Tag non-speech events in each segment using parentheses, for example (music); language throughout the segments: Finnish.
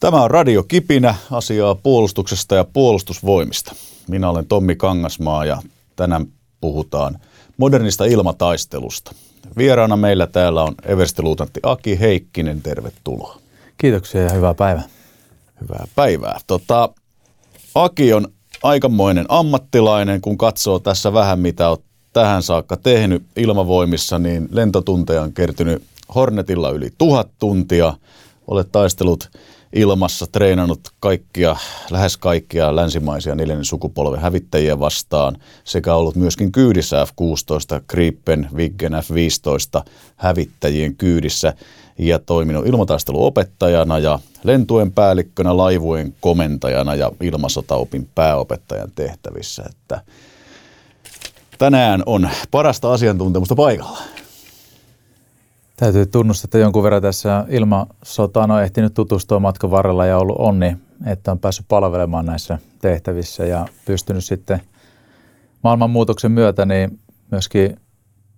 Tämä on Radio Kipinä, asiaa puolustuksesta ja puolustusvoimista. Minä olen Tommi Kangasmaa ja tänään puhutaan modernista ilmataistelusta. Vieraana meillä täällä on everstiluutantti Aki Heikkinen, tervetuloa. Kiitoksia ja hyvää päivää. Hyvää päivää. Tota, Aki on aikamoinen ammattilainen, kun katsoo tässä vähän mitä olet tähän saakka tehnyt ilmavoimissa, niin lentotunteja on kertynyt Hornetilla yli tuhat tuntia. Olet taistelut ilmassa treenannut kaikkia, lähes kaikkia länsimaisia neljännen sukupolven hävittäjiä vastaan sekä ollut myöskin kyydissä F-16, Gripen, Viggen F-15 hävittäjien kyydissä ja toiminut ilmataisteluopettajana ja lentuen päällikkönä, laivujen komentajana ja ilmasotaopin pääopettajan tehtävissä. Että tänään on parasta asiantuntemusta paikalla. Täytyy tunnustaa, että jonkun verran tässä ilmasotaan on ehtinyt tutustua matkan varrella ja ollut onni, että on päässyt palvelemaan näissä tehtävissä ja pystynyt sitten maailmanmuutoksen myötä niin myöskin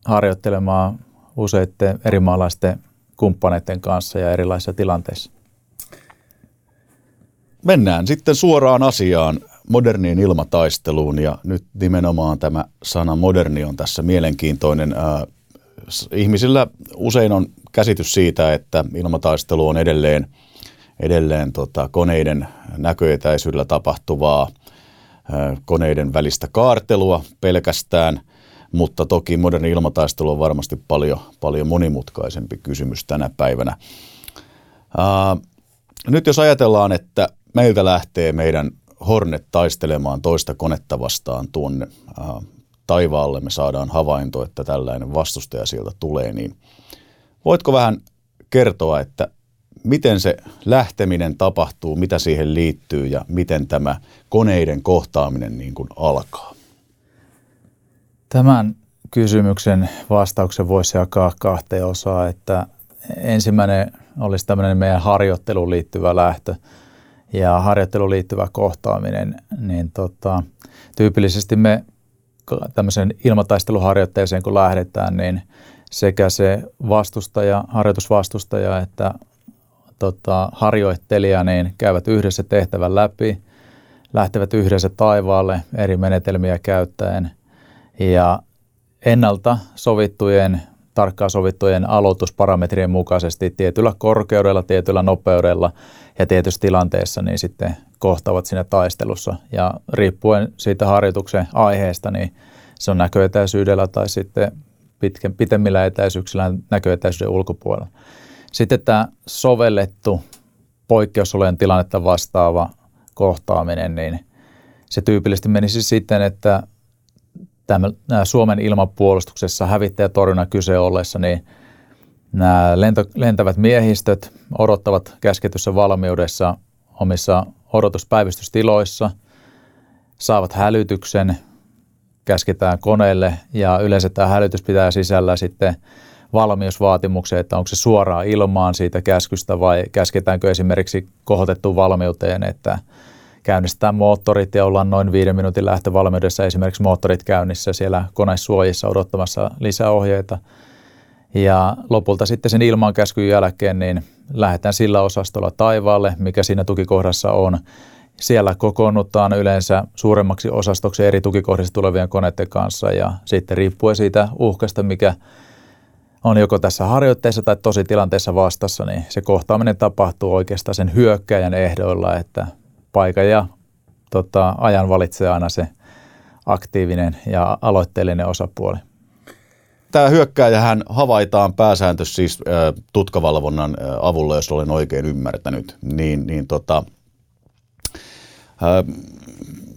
harjoittelemaan useiden eri maalaisten kumppaneiden kanssa ja erilaisissa tilanteissa. Mennään sitten suoraan asiaan, moderniin ilmataisteluun ja nyt nimenomaan tämä sana moderni on tässä mielenkiintoinen. Ihmisillä usein on käsitys siitä, että ilmataistelu on edelleen, edelleen tota, koneiden näköetäisyydellä tapahtuvaa koneiden välistä kaartelua pelkästään, mutta toki moderni ilmataistelu on varmasti paljon, paljon monimutkaisempi kysymys tänä päivänä. Ää, nyt jos ajatellaan, että meiltä lähtee meidän Hornet taistelemaan toista konetta vastaan tuonne ää, taivaalle me saadaan havainto, että tällainen vastustaja sieltä tulee, niin voitko vähän kertoa, että miten se lähteminen tapahtuu, mitä siihen liittyy ja miten tämä koneiden kohtaaminen niin kuin alkaa? Tämän kysymyksen vastauksen voisi jakaa kahteen osaan, että ensimmäinen olisi tämmöinen meidän harjoitteluun liittyvä lähtö ja harjoitteluun liittyvä kohtaaminen, niin tota, tyypillisesti me tämmöiseen ilmataisteluharjoitteeseen kun lähdetään, niin sekä se vastustaja, harjoitusvastustaja että tota, harjoittelija niin käyvät yhdessä tehtävän läpi, lähtevät yhdessä taivaalle eri menetelmiä käyttäen. Ja ennalta sovittujen, tarkkaan sovittujen aloitusparametrien mukaisesti tietyllä korkeudella, tietyllä nopeudella ja tietyssä tilanteessa niin sitten kohtaavat siinä taistelussa. Ja riippuen siitä harjoituksen aiheesta, niin se on näköetäisyydellä tai sitten pitkän, pitemmillä etäisyyksillä näköetäisyyden ulkopuolella. Sitten tämä sovellettu poikkeusolojen tilannetta vastaava kohtaaminen, niin se tyypillisesti menisi siten, että tämä, nämä Suomen ilmapuolustuksessa hävittäjätorjunnan kyse ollessa, niin nämä lento, lentävät miehistöt odottavat käsketyssä valmiudessa omissa odotuspäivystystiloissa, saavat hälytyksen, käsketään koneelle ja yleensä tämä hälytys pitää sisällä sitten valmiusvaatimuksia, että onko se suoraan ilmaan siitä käskystä vai käsketäänkö esimerkiksi kohotettuun valmiuteen, että käynnistetään moottorit ja ollaan noin viiden minuutin lähtövalmiudessa esimerkiksi moottorit käynnissä siellä konesuojissa odottamassa lisäohjeita. Ja lopulta sitten sen ilmankäskyn jälkeen niin lähdetään sillä osastolla taivaalle, mikä siinä tukikohdassa on. Siellä kokoonnutaan yleensä suuremmaksi osastoksi eri tukikohdista tulevien koneiden kanssa ja sitten riippuen siitä uhkasta, mikä on joko tässä harjoitteessa tai tosi tilanteessa vastassa, niin se kohtaaminen tapahtuu oikeastaan sen hyökkäjän ehdoilla, että paikan ja tota, ajan valitsee aina se aktiivinen ja aloitteellinen osapuoli. Tämä hyökkääjähän havaitaan pääsääntö siis tutkavalvonnan avulla, jos olen oikein ymmärtänyt. Niin, niin tota,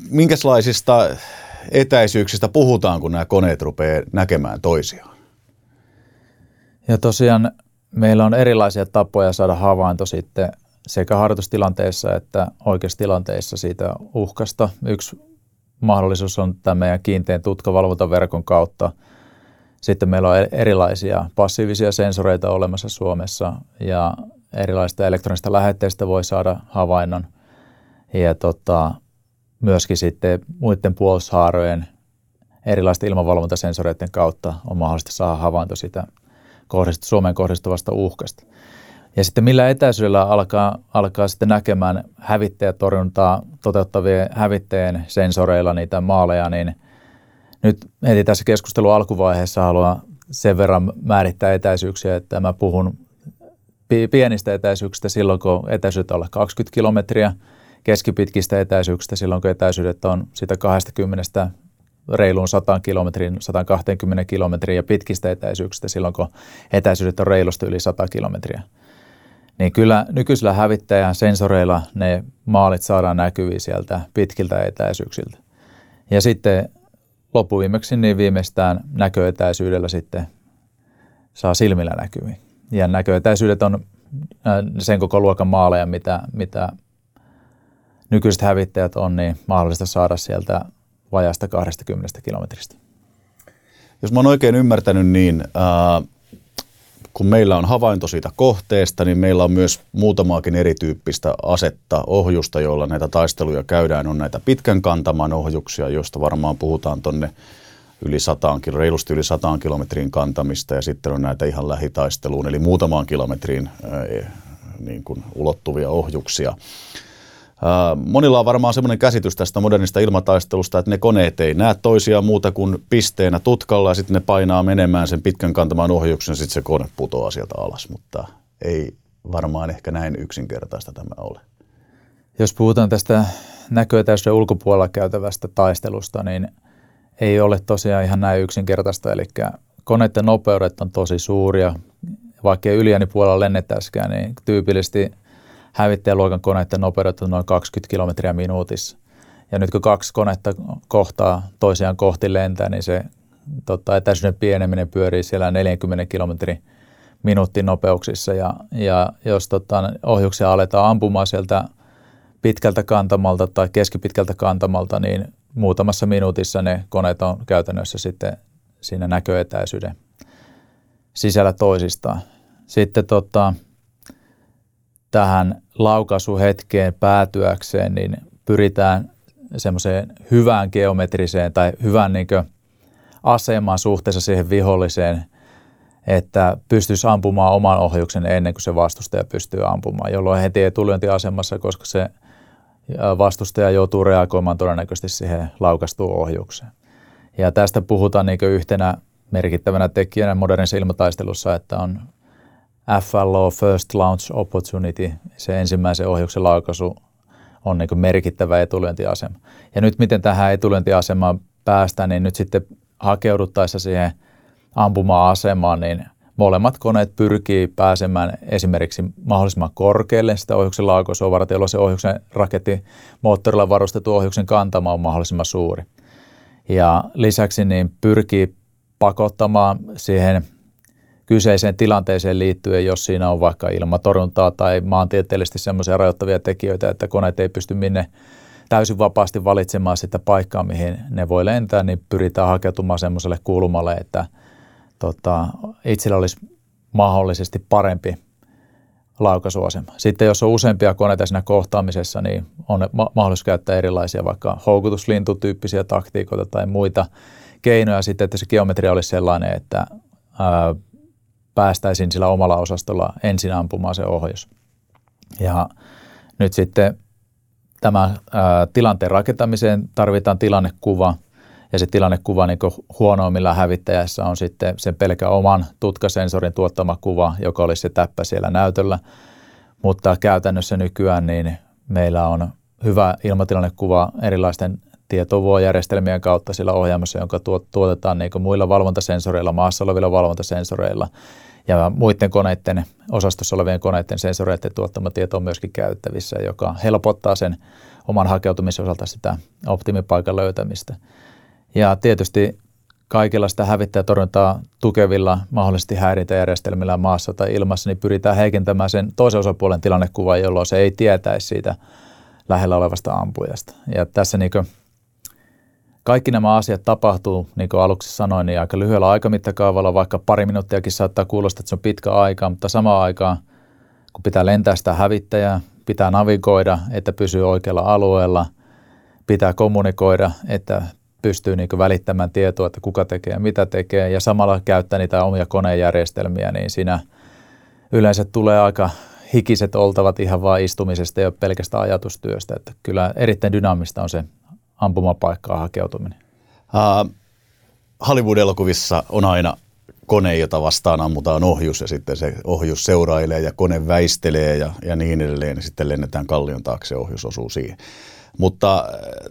minkälaisista etäisyyksistä puhutaan, kun nämä koneet rupeaa näkemään toisiaan? Ja tosiaan meillä on erilaisia tapoja saada havainto sitten sekä harjoitustilanteessa että oikeassa tilanteessa siitä uhkasta. Yksi mahdollisuus on tämä meidän kiinteän tutkavalvontaverkon kautta. Sitten meillä on erilaisia passiivisia sensoreita olemassa Suomessa ja erilaista elektronista lähetteistä voi saada havainnon. Ja tota, myöskin sitten muiden puolustushaarojen erilaisten ilmavalvontasensoreiden kautta on mahdollista saada havainto sitä kohdistu, Suomeen kohdistuvasta uhkasta. Ja sitten millä etäisyydellä alkaa, alkaa sitten näkemään hävittäjätorjuntaa toteuttavien hävittäjien sensoreilla niitä maaleja, niin nyt heti tässä keskustelun alkuvaiheessa haluan sen verran määrittää etäisyyksiä, että mä puhun pienistä etäisyyksistä silloin, kun etäisyydet on alle 20 kilometriä, keskipitkistä etäisyyksistä silloin, kun etäisyydet on sitä 20 reiluun 100 kilometrin, 120 kilometriä ja pitkistä etäisyyksistä silloin, kun etäisyydet on reilusti yli 100 kilometriä. Niin kyllä nykyisillä hävittäjän sensoreilla ne maalit saadaan näkyviin sieltä pitkiltä etäisyyksiltä. Ja sitten loppuviimeksi niin viimeistään näköetäisyydellä sitten saa silmillä näkyviin. Ja näköetäisyydet on äh, sen koko luokan maaleja, mitä, mitä nykyiset hävittäjät on, niin mahdollista saada sieltä vajasta 20 kilometristä. Jos mä oon oikein ymmärtänyt, niin ää, kun meillä on havainto siitä kohteesta, niin meillä on myös muutamaakin erityyppistä asetta, ohjusta, joilla näitä taisteluja käydään. On näitä pitkän kantaman ohjuksia, joista varmaan puhutaan tonne yli 100, reilusti yli 100 kilometriin kantamista ja sitten on näitä ihan lähitaisteluun, eli muutamaan kilometriin ää, niin kuin ulottuvia ohjuksia. Monilla on varmaan semmoinen käsitys tästä modernista ilmataistelusta, että ne koneet ei näe toisiaan muuta kuin pisteenä tutkalla ja sitten ne painaa menemään sen pitkän kantamaan ohjuksen sitten se kone putoaa sieltä alas, mutta ei varmaan ehkä näin yksinkertaista tämä ole. Jos puhutaan tästä näköetäisyyden ulkopuolella käytävästä taistelusta, niin ei ole tosiaan ihan näin yksinkertaista, eli koneiden nopeudet on tosi suuria, vaikka ei yliäänipuolella lennettäisikään, niin tyypillisesti – hävittäjäluokan koneiden nopeudet on noin 20 kilometriä minuutissa. Ja nyt kun kaksi konetta kohtaa toisiaan kohti lentää, niin se tota, etäisyyden pieneminen pyörii siellä 40 kilometrin minuutin nopeuksissa. Ja, ja jos tota, ohjuksia aletaan ampumaan sieltä pitkältä kantamalta tai keskipitkältä kantamalta, niin muutamassa minuutissa ne koneet on käytännössä sitten siinä näköetäisyyden sisällä toisistaan. Sitten tota, tähän laukaisuhetkeen päätyäkseen, niin pyritään semmoiseen hyvään geometriseen tai hyvään niin asemaan suhteessa siihen viholliseen, että pystyisi ampumaan oman ohjuksen ennen kuin se vastustaja pystyy ampumaan, jolloin heti etulyöntiasemassa, koska se vastustaja joutuu reagoimaan todennäköisesti siihen laukastuun ohjukseen. Ja tästä puhutaan niin yhtenä merkittävänä tekijänä modernissa ilmataistelussa, että on FLO First Launch Opportunity, se ensimmäisen ohjuksen laukaisu on niin merkittävä etulyöntiasema. Ja nyt miten tähän etulyöntiasemaan päästään, niin nyt sitten hakeuduttaessa siihen ampuma-asemaan, niin molemmat koneet pyrkii pääsemään esimerkiksi mahdollisimman korkealle sitä ohjuksen laukaisua varten, jolloin se ohjuksen raketti moottorilla varustettu ohjuksen kantama on mahdollisimman suuri. Ja lisäksi niin pyrkii pakottamaan siihen kyseiseen tilanteeseen liittyen, jos siinä on vaikka ilmatorjuntaa tai maantieteellisesti semmoisia rajoittavia tekijöitä, että koneet ei pysty minne täysin vapaasti valitsemaan sitä paikkaa, mihin ne voi lentää, niin pyritään hakeutumaan semmoiselle kulmalle, että tota, itsellä olisi mahdollisesti parempi laukaisuasema. Sitten jos on useampia koneita siinä kohtaamisessa, niin on ma- mahdollisuus käyttää erilaisia vaikka houkutuslintutyyppisiä taktiikoita tai muita keinoja sitten, että se geometria olisi sellainen, että ää, päästäisiin sillä omalla osastolla ensin ampumaan se ohjus. Ja nyt sitten tämä tilanteen rakentamiseen tarvitaan tilannekuva, ja se tilannekuva niin huonoimmilla hävittäjässä on sitten sen pelkä oman tutkasensorin tuottama kuva, joka olisi se täppä siellä näytöllä. Mutta käytännössä nykyään niin meillä on hyvä ilmatilannekuva erilaisten tietovuojärjestelmien kautta sillä ohjaamossa, jonka tuotetaan niin muilla valvontasensoreilla, maassa olevilla valvontasensoreilla ja muiden koneiden, osastossa olevien koneiden sensoreiden tuottama tieto on myöskin käyttävissä, joka helpottaa sen oman hakeutumisen osalta sitä optimipaikan löytämistä. Ja tietysti kaikilla sitä hävittäjätorjuntaa tukevilla mahdollisesti häirintäjärjestelmillä maassa tai ilmassa, niin pyritään heikentämään sen toisen osapuolen tilannekuvaa, jolloin se ei tietäisi siitä lähellä olevasta ampujasta. Ja tässä niin kaikki nämä asiat tapahtuu, niin kuin aluksi sanoin, niin aika lyhyellä aikamittakaavalla, vaikka pari minuuttiakin saattaa kuulostaa, että se on pitkä aika, mutta samaan aikaan, kun pitää lentää sitä hävittäjää, pitää navigoida, että pysyy oikealla alueella, pitää kommunikoida, että pystyy niin välittämään tietoa, että kuka tekee mitä tekee, ja samalla käyttää niitä omia konejärjestelmiä, niin siinä yleensä tulee aika hikiset oltavat ihan vain istumisesta ja pelkästään ajatustyöstä. Että kyllä erittäin dynaamista on se ampumapaikkaan hakeutuminen. Uh, Hollywood-elokuvissa on aina kone, jota vastaan ammutaan ohjus ja sitten se ohjus seurailee ja kone väistelee ja, ja niin edelleen. Ja sitten lennetään kallion taakse ja ohjus osuu siihen. Mutta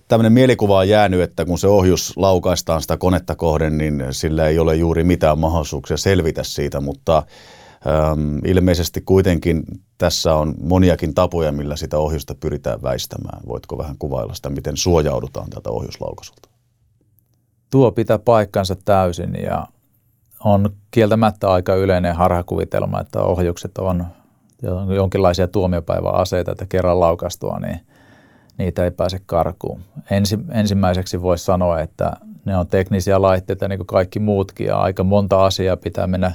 tämmöinen mielikuva on jäänyt, että kun se ohjus laukaistaan sitä konetta kohden, niin sillä ei ole juuri mitään mahdollisuuksia selvitä siitä, mutta äm, ilmeisesti kuitenkin tässä on moniakin tapoja, millä sitä ohjusta pyritään väistämään. Voitko vähän kuvailla sitä, miten suojaudutaan tältä ohjuslaukaisulta? Tuo pitää paikkansa täysin ja on kieltämättä aika yleinen harhakuvitelma, että ohjukset on jonkinlaisia tuomiopäiväaseita, että kerran laukastua, niin niitä ei pääse karkuun. Ensi, ensimmäiseksi voisi sanoa, että ne on teknisiä laitteita niin kuin kaikki muutkin ja aika monta asiaa pitää mennä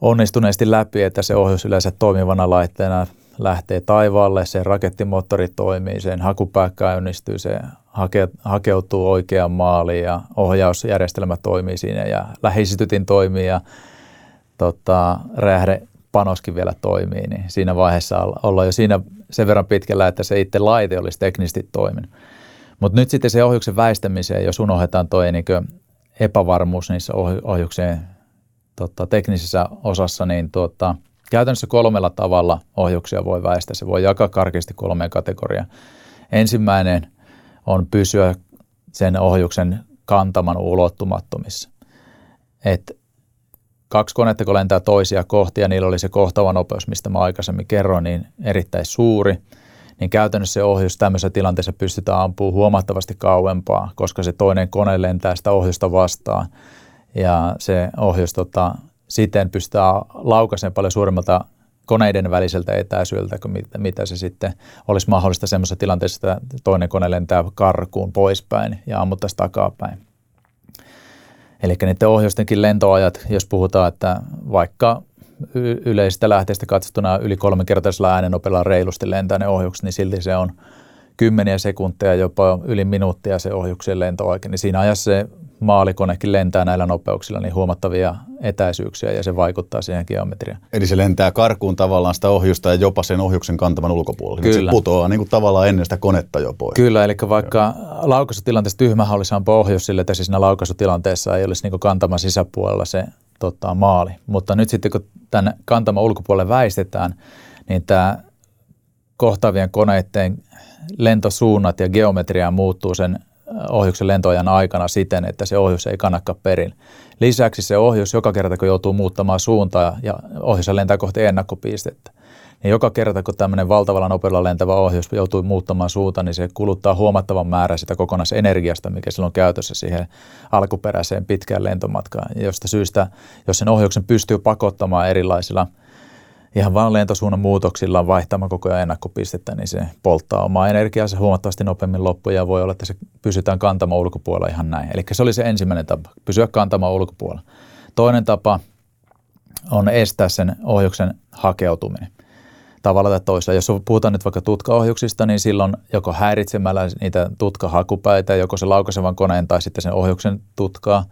onnistuneesti läpi, että se ohjus yleensä toimivana laitteena lähtee taivaalle, se rakettimoottori toimii, sen hakupää käynnistyy, se hake, hakeutuu oikeaan maaliin ja ohjausjärjestelmä toimii siinä ja lähisytytin toimii ja tota, räjähde panoskin vielä toimii, niin siinä vaiheessa ollaan jo siinä sen verran pitkällä, että se itse laite olisi teknisesti toiminut. Mutta nyt sitten se ohjuksen väistämiseen, jos unohdetaan tuo niin epävarmuus niissä ohjuksien tota, teknisessä osassa, niin tuota, käytännössä kolmella tavalla ohjuksia voi väistää. Se voi jakaa karkeasti kolmeen kategoriaan. Ensimmäinen on pysyä sen ohjuksen kantaman ulottumattomissa. Et kaksi konetta, kun lentää toisia kohti ja niillä oli se kohtava nopeus, mistä mä aikaisemmin kerroin, niin erittäin suuri, niin käytännössä se ohjus tämmöisessä tilanteessa pystytään ampumaan huomattavasti kauempaa, koska se toinen kone lentää sitä ohjusta vastaan ja se ohjus tota, siten pystytään laukaisemaan paljon suuremmalta koneiden väliseltä etäisyydeltä kuin mitä, mitä se sitten olisi mahdollista semmoisessa tilanteessa, että toinen kone lentää karkuun poispäin ja ammuttaisiin takapäin. Eli niiden ohjustenkin lentoajat, jos puhutaan, että vaikka yleisistä lähteistä katsottuna yli kolmenkertaisella äänenopeilla reilusti lentää ne ohjukset, niin silti se on kymmeniä sekunteja, jopa yli minuuttia se ohjuksen lentoaika. Niin siinä ajassa se maalikonekin lentää näillä nopeuksilla niin huomattavia etäisyyksiä ja se vaikuttaa siihen geometriaan. Eli se lentää karkuun tavallaan sitä ohjusta ja jopa sen ohjuksen kantaman ulkopuolelle. Kyllä. Se putoaa niin kuin tavallaan ennen sitä konetta jo pois. Kyllä, eli vaikka Joo. laukaisutilanteessa tyhmähän olisi ohjus sille, että siis siinä laukaisutilanteessa ei olisi niin kantaman sisäpuolella se tota, maali. Mutta nyt sitten kun tämän kantaman ulkopuolelle väistetään, niin tämä kohtaavien koneiden lentosuunnat ja geometria muuttuu sen ohjuksen lentoajan aikana siten, että se ohjus ei kannakka perin. Lisäksi se ohjus joka kerta, kun joutuu muuttamaan suuntaa ja ohjus lentää kohti ennakkopistettä, niin joka kerta, kun tämmöinen valtavalla nopeudella lentävä ohjus joutuu muuttamaan suunta, niin se kuluttaa huomattavan määrän sitä kokonaisenergiasta, mikä silloin on käytössä siihen alkuperäiseen pitkään lentomatkaan. Josta syystä, jos sen ohjuksen pystyy pakottamaan erilaisilla – ihan vain lentosuunnan muutoksilla vaihtamaan koko ajan ennakkopistettä, niin se polttaa omaa energiaansa huomattavasti nopeammin loppuun ja voi olla, että se pysytään kantamaan ulkopuolella ihan näin. Eli se oli se ensimmäinen tapa, pysyä kantamaan ulkopuolella. Toinen tapa on estää sen ohjuksen hakeutuminen tavalla tai toisella. Jos puhutaan nyt vaikka tutkaohjuksista, niin silloin joko häiritsemällä niitä tutkahakupäitä, joko se laukaisevan koneen tai sitten sen ohjuksen tutkaa,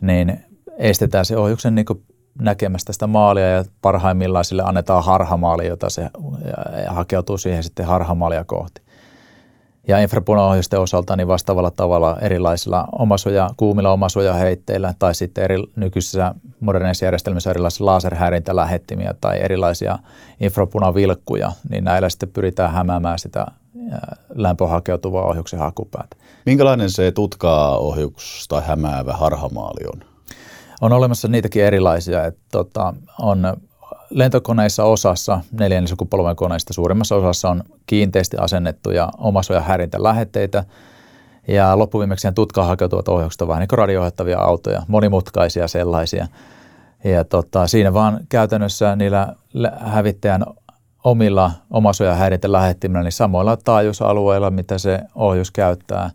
niin estetään se ohjuksen niin näkemästä sitä maalia ja parhaimmillaan sille annetaan harhamaali, jota se hakeutuu siihen sitten harhamaalia kohti. Ja infrapunaohjusten osalta niin vastaavalla tavalla erilaisilla omasuoja, kuumilla omasuojaheitteillä tai sitten eri nykyisissä moderneissa järjestelmissä erilaisia laserhäirintälähettimiä tai erilaisia infrapunavilkkuja, niin näillä sitten pyritään hämäämään sitä lämpöhakeutuvaa ohjuksen hakupäätä. Minkälainen se tutkaa ohjuks tai hämäävä harhamaali on? On olemassa niitäkin erilaisia, että tota, on lentokoneissa osassa, neljännen sukupolven koneista suurimmassa osassa on kiinteästi asennettuja omasuojan häirintälähetteitä ja loppuviimeksi tutkaan hakeutuvat ohjaukset vähän niin radioohjattavia autoja, monimutkaisia sellaisia. Ja tota, siinä vaan käytännössä niillä hävittäjän omilla omasuojan häirintälähettimillä, niin samoilla taajuusalueilla, mitä se ohjus käyttää,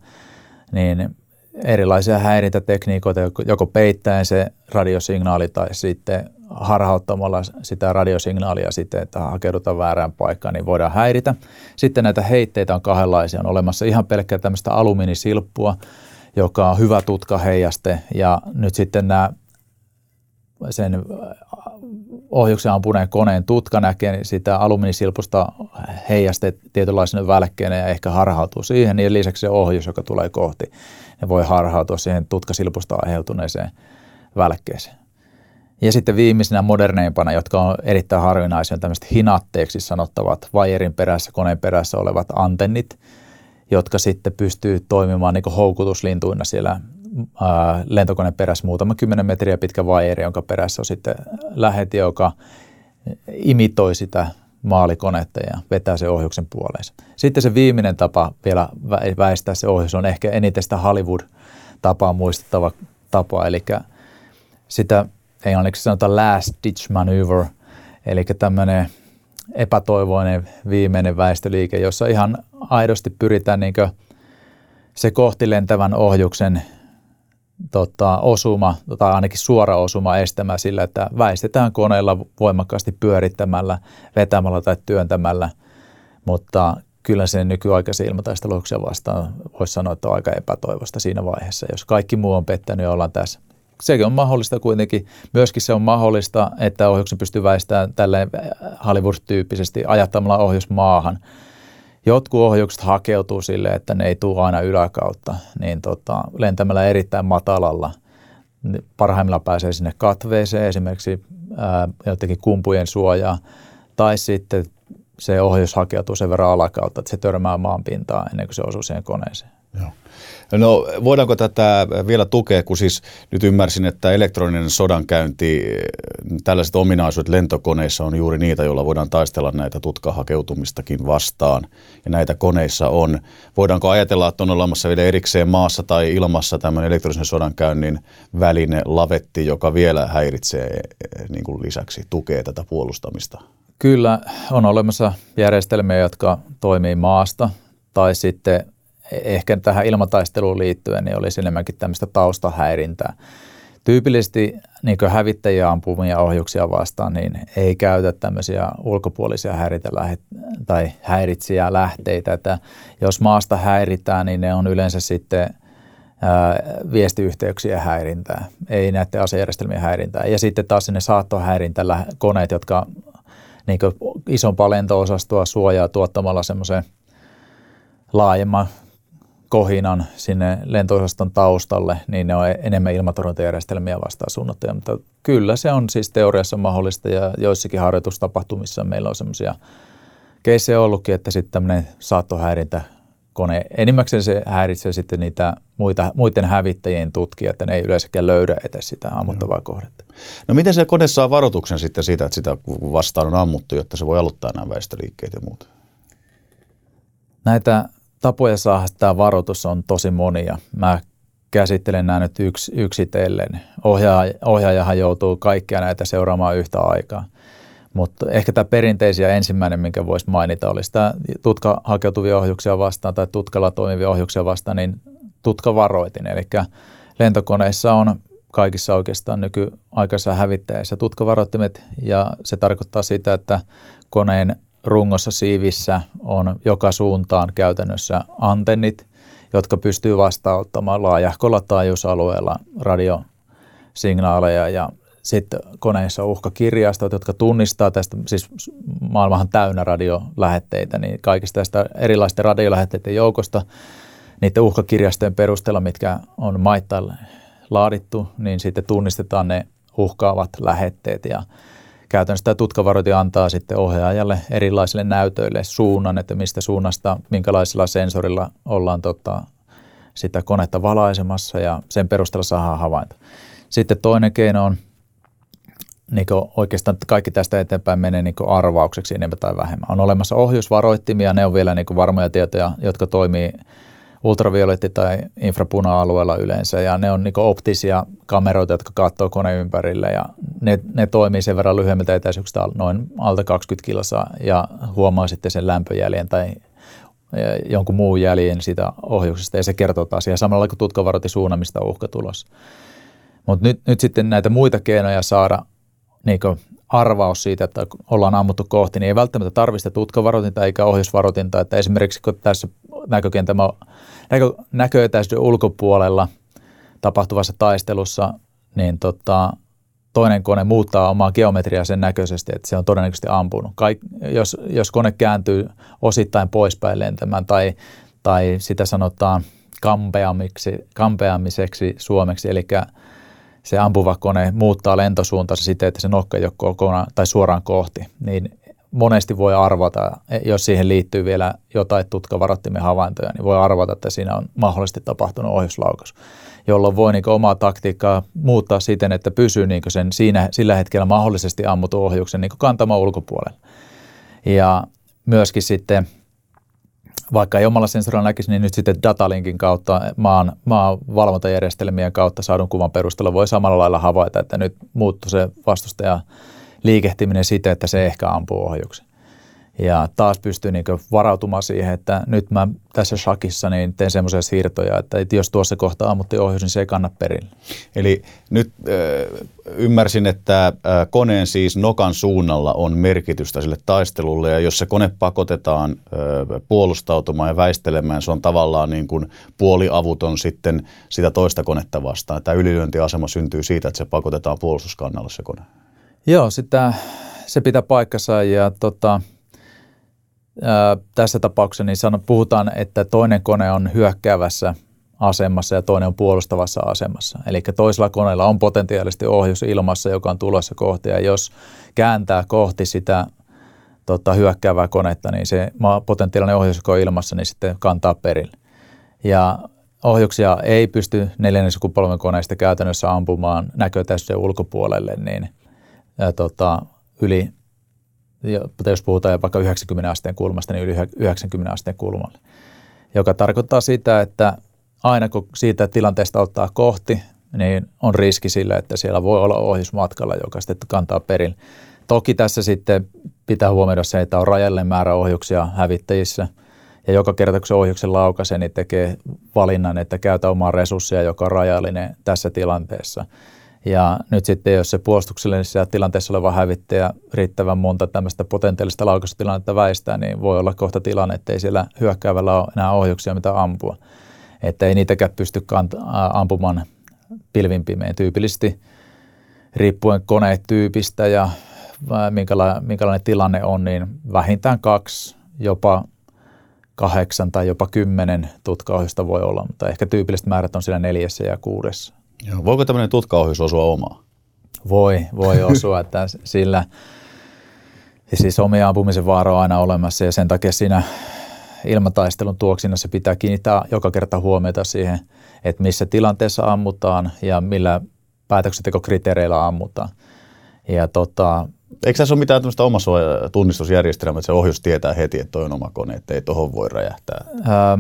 niin erilaisia häirintätekniikoita, joko peittäen se radiosignaali tai sitten harhauttamalla sitä radiosignaalia sitten, että hakeudutaan väärään paikkaan, niin voidaan häiritä. Sitten näitä heitteitä on kahdenlaisia. On olemassa ihan pelkkää tämmöistä alumiinisilppua, joka on hyvä tutkaheijaste ja nyt sitten nämä sen ohjuksen ampuneen koneen tutka näkee sitä alumiinisilpusta heijaste tietynlaisena välkkeenä ja ehkä harhautuu siihen. Ja lisäksi se ohjus, joka tulee kohti, ne voi harhautua siihen tutkasilpusta aiheutuneeseen välkkeeseen. Ja sitten viimeisenä moderneimpana, jotka on erittäin harvinaisia, on tämmöiset hinatteeksi sanottavat vaijerin perässä, koneen perässä olevat antennit, jotka sitten pystyy toimimaan niin houkutuslintuina siellä lentokoneen perässä muutama kymmenen metriä pitkä vaijeri, jonka perässä on sitten läheti, joka imitoi sitä maalikonetta ja vetää se ohjuksen puoleensa. Sitten se viimeinen tapa vielä väistää se ohjus on ehkä eniten sitä Hollywood-tapaa muistettava tapa, eli sitä englanniksi sanotaan last ditch maneuver, eli tämmöinen epätoivoinen viimeinen väistöliike, jossa ihan aidosti pyritään niin se kohti lentävän ohjuksen tota, osuma tai ainakin suora osuma estämään sillä, että väistetään koneella voimakkaasti pyörittämällä, vetämällä tai työntämällä, mutta kyllä se nykyaikaisen ilmataisteluksia vastaan voisi sanoa, että on aika epätoivosta siinä vaiheessa. Jos kaikki muu on pettänyt, niin ollaan tässä. Sekin on mahdollista kuitenkin. Myöskin se on mahdollista, että ohjuksen pystyy väistämään tälleen Hollywood-tyyppisesti ajattamalla ohjus maahan – jotkut ohjukset hakeutuu sille, että ne ei tule aina yläkautta, niin tota, lentämällä erittäin matalalla parhaimmillaan pääsee sinne katveeseen esimerkiksi ää, jotenkin kumpujen suojaa, tai sitten se ohjus hakeutuu sen verran alakautta, että se törmää maanpintaan ennen kuin se osuu siihen koneeseen. Joo. No voidaanko tätä vielä tukea, kun siis nyt ymmärsin, että elektroninen sodankäynti, tällaiset ominaisuudet lentokoneissa on juuri niitä, joilla voidaan taistella näitä tutkahakeutumistakin vastaan. Ja näitä koneissa on. Voidaanko ajatella, että on olemassa vielä erikseen maassa tai ilmassa tämmöinen elektronisen sodankäynnin väline, lavetti, joka vielä häiritsee niin kuin lisäksi, tukee tätä puolustamista? Kyllä, on olemassa järjestelmiä, jotka toimii maasta tai sitten ehkä tähän ilmataisteluun liittyen niin olisi enemmänkin tämmöistä taustahäirintää. Tyypillisesti niin hävittäjiä ampumia ohjuksia vastaan, niin ei käytä tämmöisiä ulkopuolisia häiritä tai häiritsiä lähteitä. Että jos maasta häiritään, niin ne on yleensä sitten viestiyhteyksiä häirintää, ei näiden asejärjestelmien häirintää. Ja sitten taas sinne saattohäirintä koneet, jotka niin isompaa lento-osastoa suojaa tuottamalla semmoisen laajemman kohinan sinne lentoosaston taustalle, niin ne on enemmän ilmatorjuntajärjestelmiä vastaan suunnattuja. Mutta kyllä se on siis teoriassa mahdollista ja joissakin harjoitustapahtumissa meillä on semmoisia keissejä ollutkin, että sitten tämmöinen saattohäirintä kone, enimmäkseen se häiritsee sitten niitä muita, muiden hävittäjien tutkia, että ne ei yleensäkään löydä edes sitä ammuttavaa no. kohdetta. No miten se kone saa varoituksen sitten siitä, että sitä vastaan on ammuttu, jotta se voi aloittaa nämä väestöliikkeet ja muuta? Näitä tapoja saada tämä varoitus on tosi monia. Mä käsittelen nämä nyt yks, yksitellen. Ohjaaja, ohjaajahan joutuu kaikkia näitä seuraamaan yhtä aikaa. Mutta ehkä tämä perinteisiä ensimmäinen, minkä voisi mainita, olisi tämä tutka hakeutuvia ohjuksia vastaan tai tutkalla toimivia ohjuksia vastaan, niin tutkavaroitin. Eli lentokoneissa on kaikissa oikeastaan nykyaikaisissa hävittäjissä tutkavaroittimet ja se tarkoittaa sitä, että koneen rungossa siivissä on joka suuntaan käytännössä antennit, jotka pystyy vastaanottamaan laajahkolla taajuusalueella radiosignaaleja ja sitten koneissa on uhkakirjastot, jotka tunnistaa tästä, siis maailmahan täynnä radiolähetteitä, niin kaikista tästä erilaisten radiolähetteiden joukosta, niiden uhkakirjastojen perusteella, mitkä on maittain laadittu, niin sitten tunnistetaan ne uhkaavat lähetteet ja käytännössä tämä tutkavaroiti antaa sitten ohjaajalle erilaisille näytöille suunnan, että mistä suunnasta, minkälaisella sensorilla ollaan tota, sitä konetta valaisemassa ja sen perusteella saadaan havainto. Sitten toinen keino on, niin oikeastaan kaikki tästä eteenpäin menee niin arvaukseksi enemmän tai vähemmän. On olemassa ohjusvaroittimia, ne on vielä niin varmoja tietoja, jotka toimii ultravioletti- tai infrapuna-alueella yleensä ja ne on niin optisia kameroita, jotka katsoo koneen ympärille ja ne, ne toimii sen verran lyhyemmiltä etäisyyksistä noin alta 20 kilosa ja huomaa sitten sen lämpöjäljen tai jonkun muun jäljen siitä ohjuksesta ja se kertoo taas ihan samalla kuin tutkavaroitin suunnamista uhka tulossa. Mutta nyt, nyt sitten näitä muita keinoja saada niin arvaus siitä, että ollaan ammuttu kohti, niin ei välttämättä tarvitse tutkavaroitinta eikä ohjusvaroitinta. Että esimerkiksi kun tässä näkökentän näkö, näköetäisyyden ulkopuolella tapahtuvassa taistelussa, niin tota, toinen kone muuttaa omaa geometriaa sen näköisesti, että se on todennäköisesti ampunut. Kaik, jos, jos kone kääntyy osittain poispäin lentämään tai, tai sitä sanotaan kampeamiseksi suomeksi, eli se ampuva kone muuttaa lentosuuntaansa siten, että se nokka ei ole kokonaan tai suoraan kohti, niin monesti voi arvata, jos siihen liittyy vielä jotain tutkavarottimen havaintoja, niin voi arvata, että siinä on mahdollisesti tapahtunut ohjuslaukaus, jolloin voi niin omaa taktiikkaa muuttaa siten, että pysyy niin sen siinä, sillä hetkellä mahdollisesti ammutun ohjuksen niin kantama ulkopuolella. Ja myöskin sitten vaikka ei omalla sensorilla näkisi, niin nyt sitten datalinkin kautta, maan, maan valvontajärjestelmien kautta saadun kuvan perusteella voi samalla lailla havaita, että nyt muuttuu se vastustaja liikehtiminen siten, että se ehkä ampuu ohjuksen. Ja taas pystyy niin varautumaan siihen, että nyt mä tässä shakissa niin teen semmoisia siirtoja, että jos tuossa kohtaa ammutti ohjus, niin se ei kanna perille. Eli nyt äh, ymmärsin, että äh, koneen siis nokan suunnalla on merkitystä sille taistelulle, ja jos se kone pakotetaan äh, puolustautumaan ja väistelemään, se on tavallaan niin kuin puoliavuton sitten sitä toista konetta vastaan. Tämä ylilyöntiasema syntyy siitä, että se pakotetaan puolustuskannalle se kone. Joo, sitä, se pitää paikkansa ja tota, ää, tässä tapauksessa niin sanon, puhutaan, että toinen kone on hyökkäävässä asemassa ja toinen on puolustavassa asemassa. Eli toisella koneella on potentiaalisesti ohjus ilmassa, joka on tulossa kohti ja jos kääntää kohti sitä tota, hyökkäävää konetta, niin se potentiaalinen ohjus, joka on ilmassa, niin sitten kantaa perille. Ja ohjuksia ei pysty neljännen sukupolven koneista käytännössä ampumaan näkötäysyyden ulkopuolelle, niin – ja tota, yli, jos puhutaan vaikka 90 asteen kulmasta, niin yli 90 asteen kulmalle. Joka tarkoittaa sitä, että aina kun siitä tilanteesta ottaa kohti, niin on riski sille, että siellä voi olla ohjusmatkalla, joka sitten kantaa perille. Toki tässä sitten pitää huomioida se, että on rajallinen määrä ohjuksia hävittäjissä. Ja joka kerta, kun se ohjuksen laukaisee, niin tekee valinnan, että käytä omaa resurssia, joka on rajallinen tässä tilanteessa. Ja nyt sitten, jos se puolustuksellisessa tilanteessa oleva hävittäjä riittävän monta tämmöistä potentiaalista laukaisutilannetta väistää, niin voi olla kohta tilanne, että ei siellä hyökkäävällä ole enää ohjuksia, mitä ampua. Että ei niitäkään pysty kant- ampumaan pilvin pimein tyypillisesti riippuen koneetyypistä ja minkälainen, minkälainen tilanne on, niin vähintään kaksi, jopa kahdeksan tai jopa kymmenen tutkaohjusta voi olla, mutta ehkä tyypilliset määrät on siellä neljässä ja kuudessa. Joo, voiko tämmöinen tutkaohjus osua omaa? Voi, voi (laughs) osua, että sillä siis omia ampumisen vaara on aina olemassa ja sen takia siinä ilmataistelun tuoksinnassa pitää kiinnittää joka kerta huomiota siihen, että missä tilanteessa ammutaan ja millä päätöksentekokriteereillä ammutaan. Ja tota, Eikö tässä ole mitään tämmöistä omassa tunnistusjärjestelmää, että se ohjus tietää heti, että toi on oma kone, että ei tuohon voi räjähtää? Ää,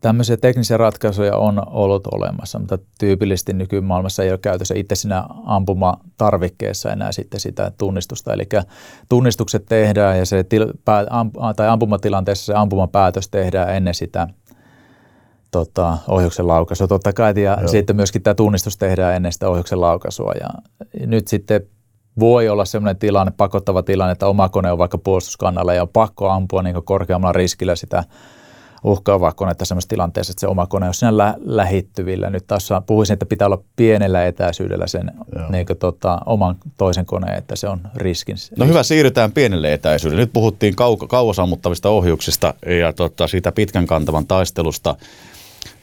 Tämmöisiä teknisiä ratkaisuja on ollut olemassa, mutta tyypillisesti nykymaailmassa ei ole käytössä itse siinä ampumatarvikkeessa enää sitten sitä tunnistusta. Eli tunnistukset tehdään ja se til, pää, tai ampumatilanteessa se ampumapäätös tehdään ennen sitä tota, ohjuksen laukaisua. Totta kai, ja Joo. sitten myöskin tämä tunnistus tehdään ennen sitä ohjuksen laukaisua. Ja nyt sitten voi olla sellainen tilanne, pakottava tilanne, että oma kone on vaikka puolustuskannalla ja on pakko ampua niin korkeammalla riskillä sitä uhkaavaa konetta sellaisessa tilanteessa, että se oma kone on siinä lä- lähittyvillä. Nyt taas puhuisin, että pitää olla pienellä etäisyydellä sen niin kuin, tota, oman toisen koneen, että se on riskin. No hyvä, siirrytään pienelle etäisyydelle. Nyt puhuttiin kau- kauas ammuttavista ohjuksista ja tota, siitä pitkän kantavan taistelusta.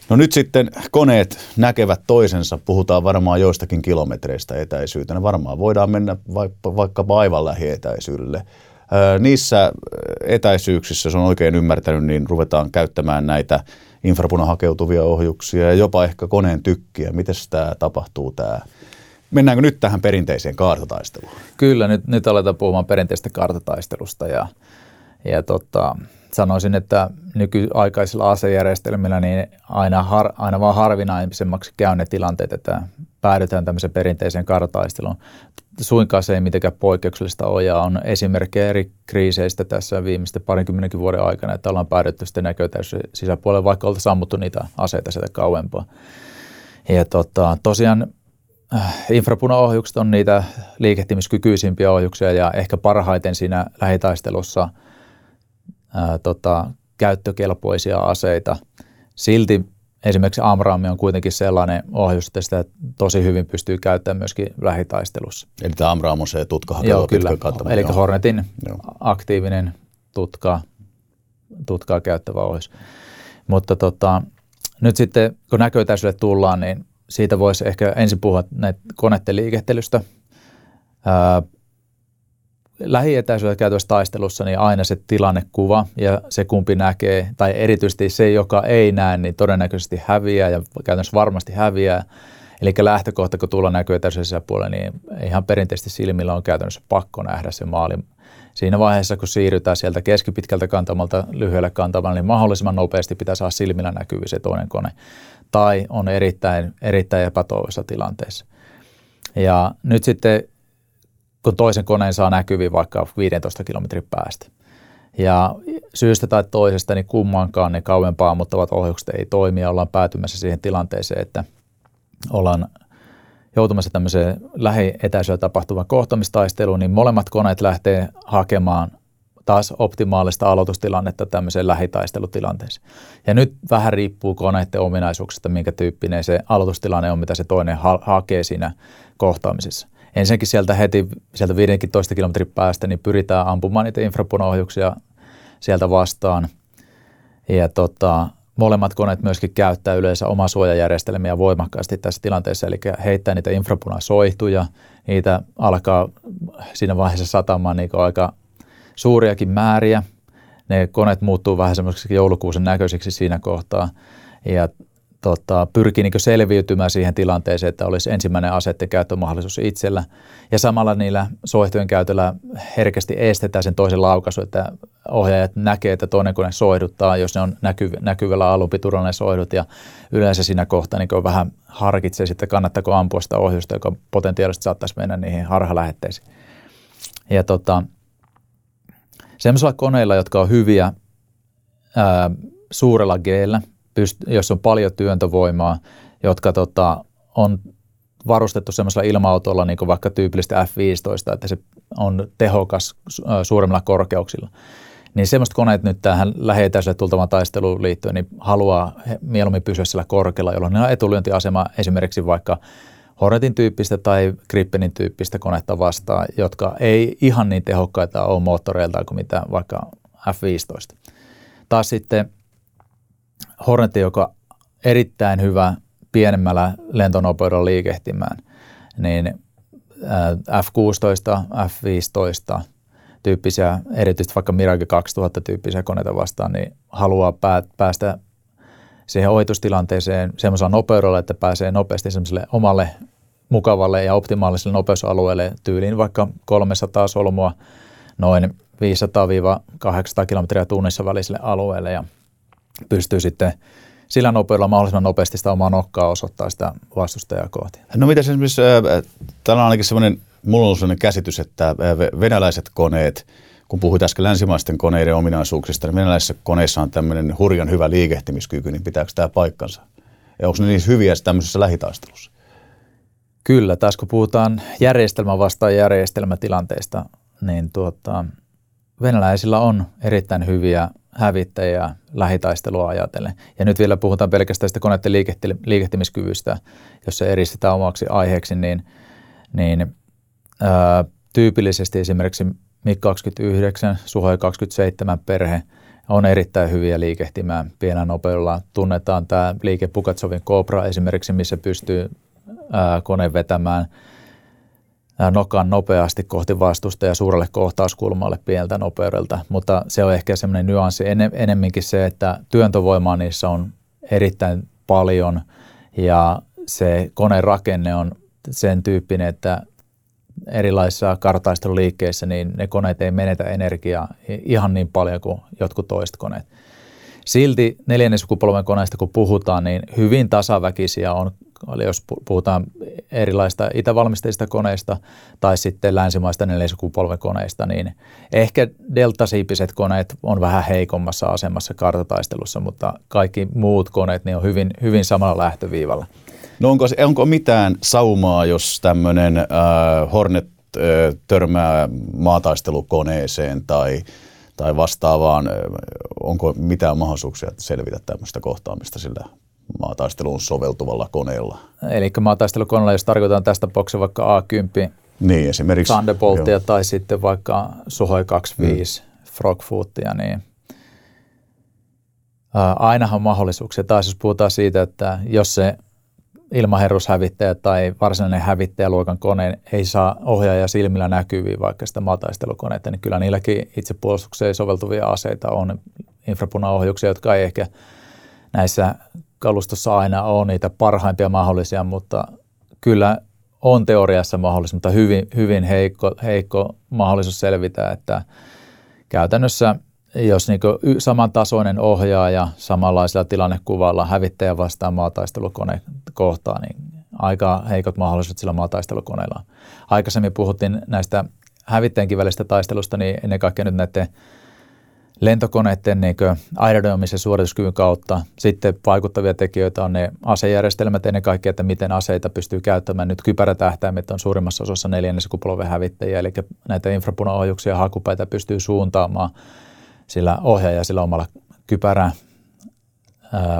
No nyt sitten koneet näkevät toisensa, puhutaan varmaan joistakin kilometreistä etäisyytenä. Varmaan voidaan mennä vaikka, vaikka aivan lähietäisyydelle. Niissä etäisyyksissä, jos on oikein ymmärtänyt, niin ruvetaan käyttämään näitä infrapunahakeutuvia ohjuksia ja jopa ehkä koneen tykkiä. Miten tämä tapahtuu tämä? Mennäänkö nyt tähän perinteiseen kaartataisteluun? Kyllä, nyt, nyt aletaan puhumaan perinteistä kaartataistelusta ja, ja tota, sanoisin, että nykyaikaisilla asejärjestelmillä niin aina, har, aina vaan harvinaisemmaksi käy ne tilanteet, että päädytään tämmöiseen perinteiseen kartaisteluun. Suinkaan se ei mitenkään poikkeuksellista ole ja on esimerkkejä eri kriiseistä tässä viimeisten parinkymmenenkin vuoden aikana, että ollaan päädytty sitten näkötäys sisäpuolelle, vaikka oltaisiin sammuttu niitä aseita sieltä kauempaa. Ja tota, tosiaan äh, infrapunaohjukset on niitä liikehtimiskykyisimpiä ohjuksia ja ehkä parhaiten siinä lähitaistelussa ää, tota, käyttökelpoisia aseita. Silti esimerkiksi Amrami on kuitenkin sellainen ohjus, että sitä tosi hyvin pystyy käyttämään myöskin lähitaistelussa. Eli tämä Amram on se tutka Joo, kyllä. Eli Hornetin Joo. aktiivinen tutka, tutkaa käyttävä ohjus. Mutta tota, nyt sitten, kun näköetäisyydelle tullaan, niin siitä voisi ehkä ensin puhua näitä koneiden liikehtelystä. Ää, lähietäisyydellä käytävässä taistelussa niin aina se tilannekuva ja se kumpi näkee, tai erityisesti se, joka ei näe, niin todennäköisesti häviää ja käytännössä varmasti häviää. Eli lähtökohta, kun tullaan näköetäisyyden sisäpuolelle, niin ihan perinteisesti silmillä on käytännössä pakko nähdä se maali. Siinä vaiheessa, kun siirrytään sieltä keskipitkältä kantamalta lyhyelle kantamalle, niin mahdollisimman nopeasti pitää saada silmillä näkyvissä se toinen kone. Tai on erittäin, erittäin epätoivoisessa tilanteessa. Ja nyt sitten kun toisen koneen saa näkyviin vaikka 15 kilometrin päästä. Ja syystä tai toisesta niin kummankaan ne kauempaa ammuttavat ohjukset ei toimi ja ollaan päätymässä siihen tilanteeseen, että ollaan joutumassa tämmöiseen lähietäisyydellä tapahtuvaan kohtamistaisteluun, niin molemmat koneet lähtee hakemaan taas optimaalista aloitustilannetta tämmöiseen lähitaistelutilanteeseen. Ja nyt vähän riippuu koneiden ominaisuuksista, minkä tyyppinen se aloitustilanne on, mitä se toinen ha- hakee siinä kohtaamisessa ensinnäkin sieltä heti sieltä 15 kilometrin päästä niin pyritään ampumaan niitä infrapunaohjuksia sieltä vastaan. Ja tota, molemmat koneet myöskin käyttää yleensä omaa suojajärjestelmiä voimakkaasti tässä tilanteessa, eli heittää niitä infrapunasoihtuja, niitä alkaa siinä vaiheessa satamaan niin aika suuriakin määriä. Ne koneet muuttuu vähän semmoisiksi joulukuusen näköisiksi siinä kohtaa. Ja tota, pyrkii niin selviytymään siihen tilanteeseen, että olisi ensimmäinen aseiden käyttömahdollisuus itsellä. Ja samalla niillä soihtujen käytöllä herkästi estetään sen toisen laukaisu, että ohjaajat näkee, että toinen kone soihduttaa, jos ne on näkyv- näkyvällä alupituudella ne soihdut. Ja yleensä siinä kohtaa niin vähän harkitsee sitten, kannattaako ampua sitä ohjusta, joka potentiaalisesti saattaisi mennä niihin harhalähetteisiin. Ja tota, semmoisilla koneilla, jotka on hyviä ää, suurella g pyst- jos on paljon työntövoimaa, jotka tota, on varustettu semmoisella ilma-autolla, niin kuin vaikka tyypillisesti F-15, että se on tehokas suuremmilla korkeuksilla. Niin semmoista koneet nyt tähän läheetäiselle tultavan taisteluun liittyen, niin haluaa mieluummin pysyä sillä korkealla, jolloin ne on etulyöntiasema esimerkiksi vaikka Hornetin tyyppistä tai Grippenin tyyppistä konetta vastaan, jotka ei ihan niin tehokkaita ole moottoreiltaan kuin mitä vaikka F-15. Taas sitten Hornet, joka erittäin hyvä pienemmällä lentonopeudella liikehtimään, niin F-16, F-15 tyyppisiä, erityisesti vaikka Mirage 2000 tyyppisiä koneita vastaan, niin haluaa päästä siihen ohitustilanteeseen semmoisella nopeudella, että pääsee nopeasti semmoiselle omalle mukavalle ja optimaaliselle nopeusalueelle tyyliin vaikka 300 solmua noin 500-800 kilometriä tunnissa väliselle alueelle. Ja pystyy sitten sillä nopeudella mahdollisimman nopeasti sitä omaa nokkaa osoittaa sitä vastustajaa kohti. No mitä esimerkiksi, täällä on ainakin semmoinen, mulla on sellainen käsitys, että venäläiset koneet, kun puhuit äsken länsimaisten koneiden ominaisuuksista, niin venäläisissä koneissa on tämmöinen hurjan hyvä liikehtimiskyky, niin pitääkö tämä paikkansa? Ja onko ne niin hyviä tämmöisessä lähitaistelussa? Kyllä, taas kun puhutaan järjestelmä vastaan järjestelmätilanteista, niin tuota, venäläisillä on erittäin hyviä hävittäjiä lähitaistelua ajatellen. Ja nyt vielä puhutaan pelkästään sitä koneiden liikehtimiskyvystä, jos se eristetään omaksi aiheeksi, niin, niin ää, tyypillisesti esimerkiksi MiG-29, Suhoi 27 perhe on erittäin hyviä liikehtimään pienellä nopeudella. Tunnetaan tämä liike Pukatsovin Cobra esimerkiksi, missä pystyy ää, kone vetämään – nokan nopeasti kohti vastusta ja suurelle kohtauskulmalle pieneltä nopeudelta, mutta se on ehkä semmoinen nyanssi enemminkin se, että työntövoimaa niissä on erittäin paljon ja se koneen rakenne on sen tyyppinen, että erilaisissa kartaisteluliikkeissä niin ne koneet ei menetä energiaa ihan niin paljon kuin jotkut toiset koneet. Silti neljännen sukupolven koneista kun puhutaan, niin hyvin tasaväkisiä on Eli jos puhutaan erilaista itävalmisteista koneista tai sitten länsimaista neljäsukupolven koneista, niin ehkä deltasiipiset koneet on vähän heikommassa asemassa kartataistelussa, mutta kaikki muut koneet niin on hyvin, hyvin samalla lähtöviivalla. No onko, onko mitään saumaa, jos tämmöinen äh, Hornet äh, törmää maataistelukoneeseen tai, tai vastaavaan, äh, onko mitään mahdollisuuksia selvitä tämmöistä kohtaamista sillä maataisteluun soveltuvalla koneella. Eli maataistelukoneella, jos tarkoitan tästä tapauksessa vaikka A10 niin, esimerkiksi, Thunderboltia joo. tai sitten vaikka Suhoi 25 mm. Frogfootia, niin ainahan mahdollisuuksia. Taas jos puhutaan siitä, että jos se ilmaherrushävittäjä tai varsinainen hävittäjäluokan kone ei saa ohjaaja silmillä näkyviä vaikka sitä maataistelukoneita, niin kyllä niilläkin itsepuolustukseen soveltuvia aseita on infrapunaohjuksia, jotka ei ehkä näissä kalustossa aina ole niitä parhaimpia mahdollisia, mutta kyllä on teoriassa mahdollista, mutta hyvin, hyvin heikko, heikko mahdollisuus selvitä, että käytännössä jos niin samantasoinen ohjaaja samanlaisella tilannekuvalla hävittäjä vastaan maataistelukone kohtaa, niin aika heikot mahdollisuudet sillä maataistelukoneella. Aikaisemmin puhuttiin näistä hävittäjänkin välistä taistelusta, niin ennen kaikkea nyt näiden lentokoneiden niin aerodynamisen suorituskyvyn kautta. Sitten vaikuttavia tekijöitä on ne asejärjestelmät ennen kaikkea, että miten aseita pystyy käyttämään. Nyt kypärätähtäimet on suurimmassa osassa neljännessä kupolven hävittäjiä, eli näitä infrapunaohjuksia ja hakupäitä pystyy suuntaamaan sillä ohjaaja sillä omalla kypärä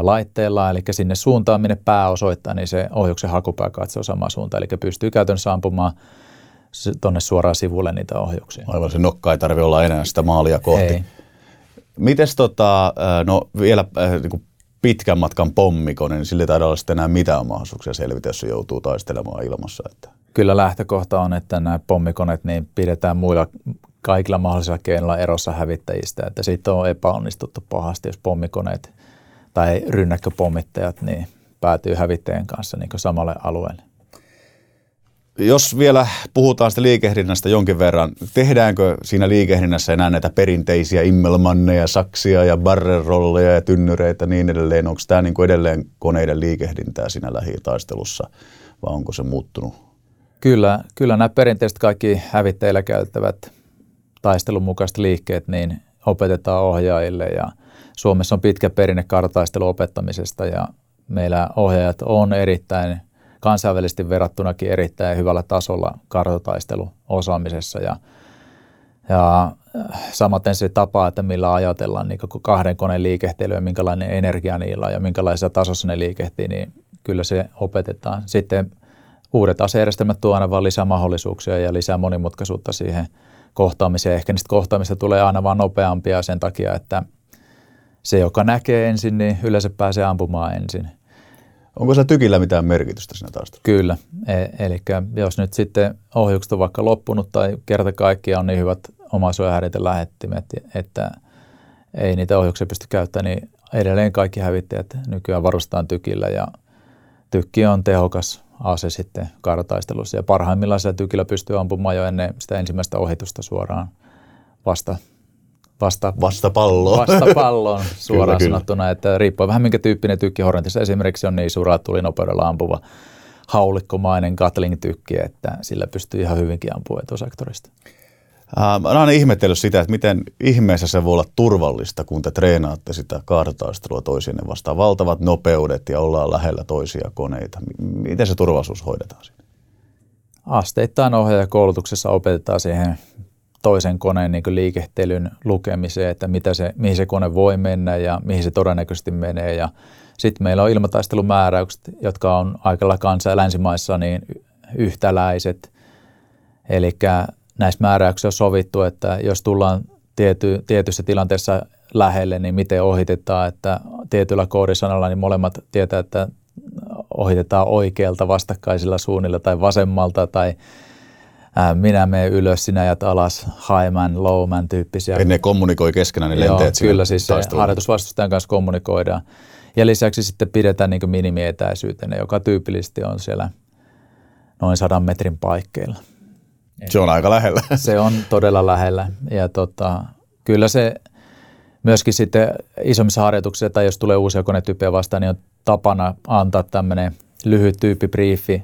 laitteella, eli sinne suuntaan, minne pää osoittaa, niin se ohjuksen hakupää katsoo samaan suuntaan, eli pystyy käytännössä ampumaan tuonne suoraan sivulle niitä ohjuksia. Aivan, se nokka ei tarvitse olla enää sitä maalia kohti. Ei. Mites tota, no vielä niin pitkän matkan pommikone, niin sillä ei taida olla sitten enää mitään mahdollisuuksia selvitä, jos joutuu taistelemaan ilmassa. Että. Kyllä lähtökohta on, että nämä pommikoneet niin pidetään muilla kaikilla mahdollisilla keinoilla erossa hävittäjistä, että siitä on epäonnistuttu pahasti, jos pommikoneet tai rynnäkköpommittajat niin päätyy hävittäjien kanssa niin samalle alueelle. Jos vielä puhutaan sitä liikehdinnästä jonkin verran, tehdäänkö siinä liikehdinnässä enää näitä perinteisiä immelmanneja, saksia ja barrerolleja ja tynnyreitä ja niin edelleen? Onko tämä niin kuin edelleen koneiden liikehdintää siinä lähitaistelussa vai onko se muuttunut? Kyllä, kyllä nämä perinteiset kaikki hävittäjillä käyttävät taistelun mukaiset liikkeet niin opetetaan ohjaajille ja Suomessa on pitkä perinne kartaistelun opettamisesta ja meillä ohjaajat on erittäin kansainvälisesti verrattunakin erittäin hyvällä tasolla kartoitaisteluosaamisessa ja, ja samaten se tapa, että millä ajatellaan niin kahden koneen liikehtelyä, minkälainen energia niillä on ja minkälaisessa tasossa ne liikehtii, niin kyllä se opetetaan. Sitten uudet asejärjestelmät tuovat aina vaan lisää mahdollisuuksia ja lisää monimutkaisuutta siihen kohtaamiseen. Ehkä niistä kohtaamista tulee aina vaan nopeampia sen takia, että se, joka näkee ensin, niin yleensä pääsee ampumaan ensin. Onko se tykillä mitään merkitystä siinä taas? Kyllä. E- eli jos nyt sitten ohjukset on vaikka loppunut tai kerta kaikkiaan on niin hyvät ja lähettimet, että ei niitä ohjuksia pysty käyttämään, niin edelleen kaikki hävittäjät nykyään varustetaan tykillä ja tykki on tehokas ase sitten kartaistelussa. Ja parhaimmillaan sillä tykillä pystyy ampumaan jo ennen sitä ensimmäistä ohitusta suoraan vasta vasta, vasta palloon. Vasta palloon suoraan kyllä, sanottuna, kyllä. että riippuu vähän minkä tyyppinen tykki Hornetissa esimerkiksi on niin suraa tuli nopeudella ampuva haulikkomainen Gatling-tykki, että sillä pystyy ihan hyvinkin ampumaan etusektorista. Äh, mä oon ihmetellyt sitä, että miten ihmeessä se voi olla turvallista, kun te treenaatte sitä kaartaistelua toisiinne vastaan. Valtavat nopeudet ja ollaan lähellä toisia koneita. Miten se turvallisuus hoidetaan siinä? Asteittain ohjaajakoulutuksessa opetetaan siihen toisen koneen niin liikehtelyn lukemiseen, että mitä se, mihin se kone voi mennä ja mihin se todennäköisesti menee. Ja sitten meillä on ilmataistelumääräykset, jotka on aikalla ja länsimaissa niin yhtäläiset. Eli näissä määräyksissä on sovittu, että jos tullaan tiety, tietyssä tilanteessa lähelle, niin miten ohitetaan, että tietyllä koodisanalla niin molemmat tietää, että ohitetaan oikealta vastakkaisilla suunnilla tai vasemmalta tai minä menen ylös, sinä jät alas, highman, lowman tyyppisiä. Ja ne kommunikoi keskenään ne lenteet Joo, kyllä siis harjoitusvastustajan kanssa kommunikoidaan. Ja lisäksi sitten pidetään niin minimietäisyytenä, joka tyypillisesti on siellä noin sadan metrin paikkeilla. Se on aika lähellä. (laughs) Se on todella lähellä ja tota, kyllä se myöskin sitten isommissa harjoituksissa tai jos tulee uusia konetyyppejä vastaan, niin on tapana antaa tämmöinen lyhyt tyyppibriefi